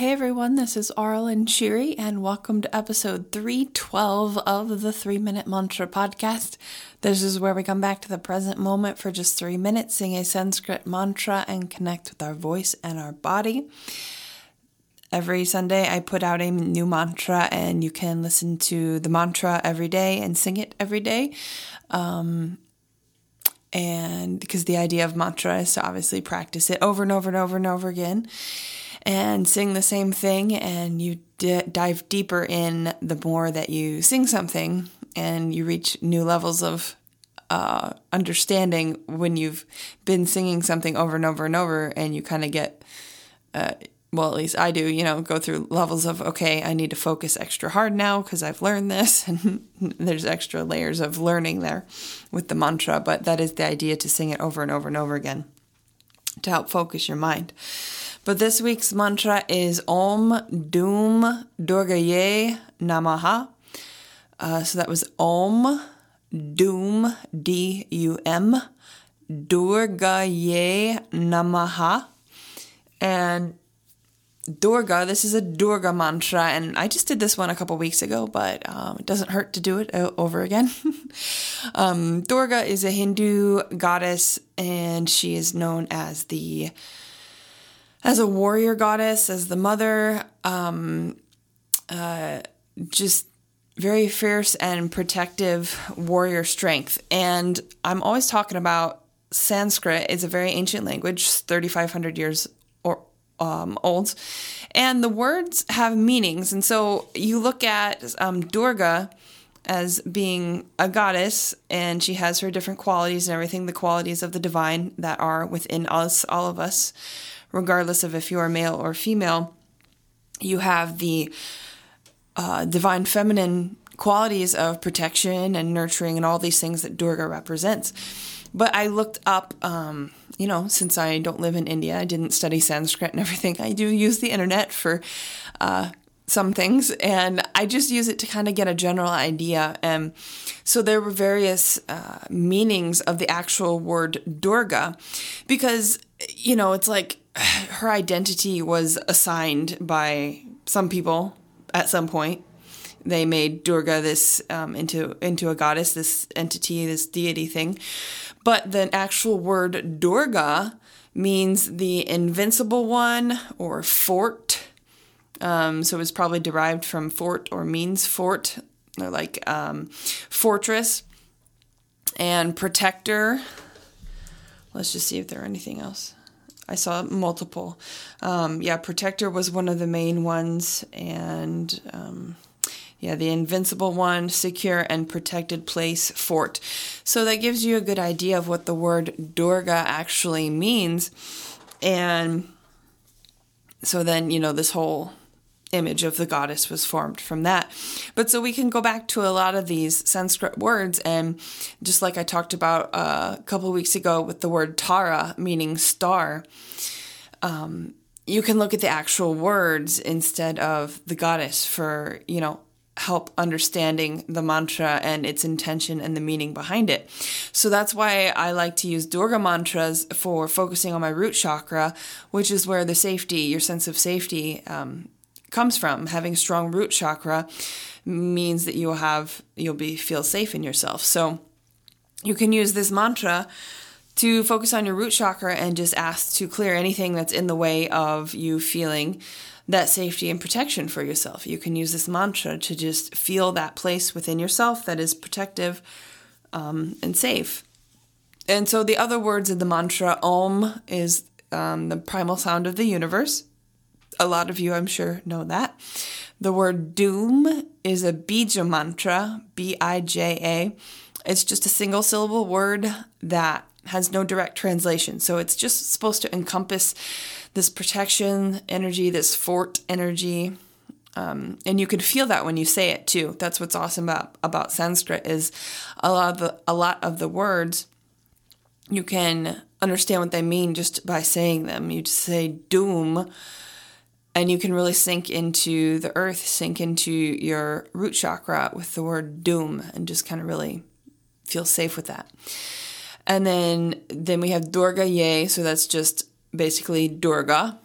Hey everyone, this is Aaralyn Shiri, and welcome to episode 312 of the Three Minute Mantra podcast. This is where we come back to the present moment for just three minutes, sing a Sanskrit mantra, and connect with our voice and our body. Every Sunday, I put out a new mantra, and you can listen to the mantra every day and sing it every day. Um, and because the idea of mantra is to obviously practice it over and over and over and over again and sing the same thing, and you d- dive deeper in the more that you sing something, and you reach new levels of uh, understanding when you've been singing something over and over and over, and you kind of get. Uh, well, at least I do, you know, go through levels of, okay, I need to focus extra hard now because I've learned this. And there's extra layers of learning there with the mantra, but that is the idea to sing it over and over and over again to help focus your mind. But this week's mantra is Om Dum Durgaye Namaha. Uh, so that was Om Dum D U M Durgaye Namaha. And Durga, this is a Durga mantra, and I just did this one a couple weeks ago, but um, it doesn't hurt to do it over again. um, Durga is a Hindu goddess, and she is known as the as a warrior goddess, as the mother, um, uh, just very fierce and protective warrior strength. And I'm always talking about Sanskrit. It's a very ancient language, 3,500 years or um, old, and the words have meanings. And so you look at um, Durga as being a goddess, and she has her different qualities and everything, the qualities of the divine that are within us, all of us regardless of if you are male or female, you have the uh, divine feminine qualities of protection and nurturing and all these things that Durga represents. But I looked up, um, you know, since I don't live in India, I didn't study Sanskrit and everything. I do use the internet for uh, some things, and I just use it to kind of get a general idea. And so there were various uh, meanings of the actual word Durga, because, you know, it's like her identity was assigned by some people at some point. They made Durga this um, into into a goddess, this entity, this deity thing. But the actual word Durga means the invincible one or fort. Um, so was probably derived from fort or means fort, or like um, fortress and protector. Let's just see if there are anything else. I saw multiple. Um, yeah, Protector was one of the main ones, and um, yeah, the Invincible one, Secure and Protected Place Fort. So that gives you a good idea of what the word Durga actually means. And so then, you know, this whole image of the goddess was formed from that. But so we can go back to a lot of these Sanskrit words, and just like I talked about uh, a couple weeks ago with the word Tara, meaning star, um, you can look at the actual words instead of the goddess for, you know, help understanding the mantra and its intention and the meaning behind it. So that's why I like to use Durga mantras for focusing on my root chakra, which is where the safety, your sense of safety, um, comes from. Having strong root chakra means that you'll have you'll be feel safe in yourself. So you can use this mantra to focus on your root chakra and just ask to clear anything that's in the way of you feeling that safety and protection for yourself. You can use this mantra to just feel that place within yourself that is protective um, and safe. And so the other words in the mantra, Om, is um, the primal sound of the universe. A lot of you, I'm sure, know that. The word Dum is a bija mantra, B I J A. It's just a single syllable word that has no direct translation. So it's just supposed to encompass this protection energy, this fort energy. Um, and you can feel that when you say it too. That's what's awesome about, about Sanskrit is a lot of the, a lot of the words you can understand what they mean just by saying them. You just say Dum and you can really sink into the earth, sink into your root chakra with the word Dum and just kind of really feel safe with that. And then then we have Durgaye, so that's just basically Durga.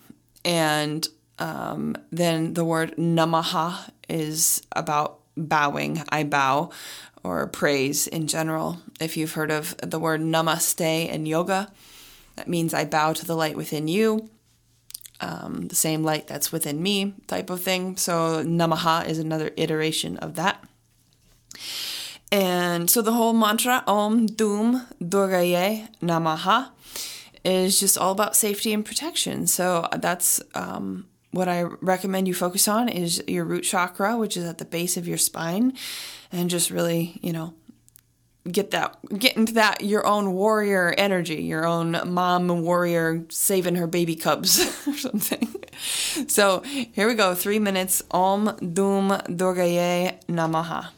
And Um, then the word namaha is about bowing. I bow or praise in general. If you've heard of the word namaste in yoga, that means I bow to the light within you, um, the same light that's within me, type of thing. So, namaha is another iteration of that. And so the whole mantra, Om Dum Durgaye Namaha, is just all about safety and protection. So that's um, what I recommend you focus on is your root chakra, which is at the base of your spine, and just really, you know, get that get into that your own warrior energy, your own mom warrior saving her baby cubs or something. So here we go, three minutes. Om Dum Durgaye Namaha.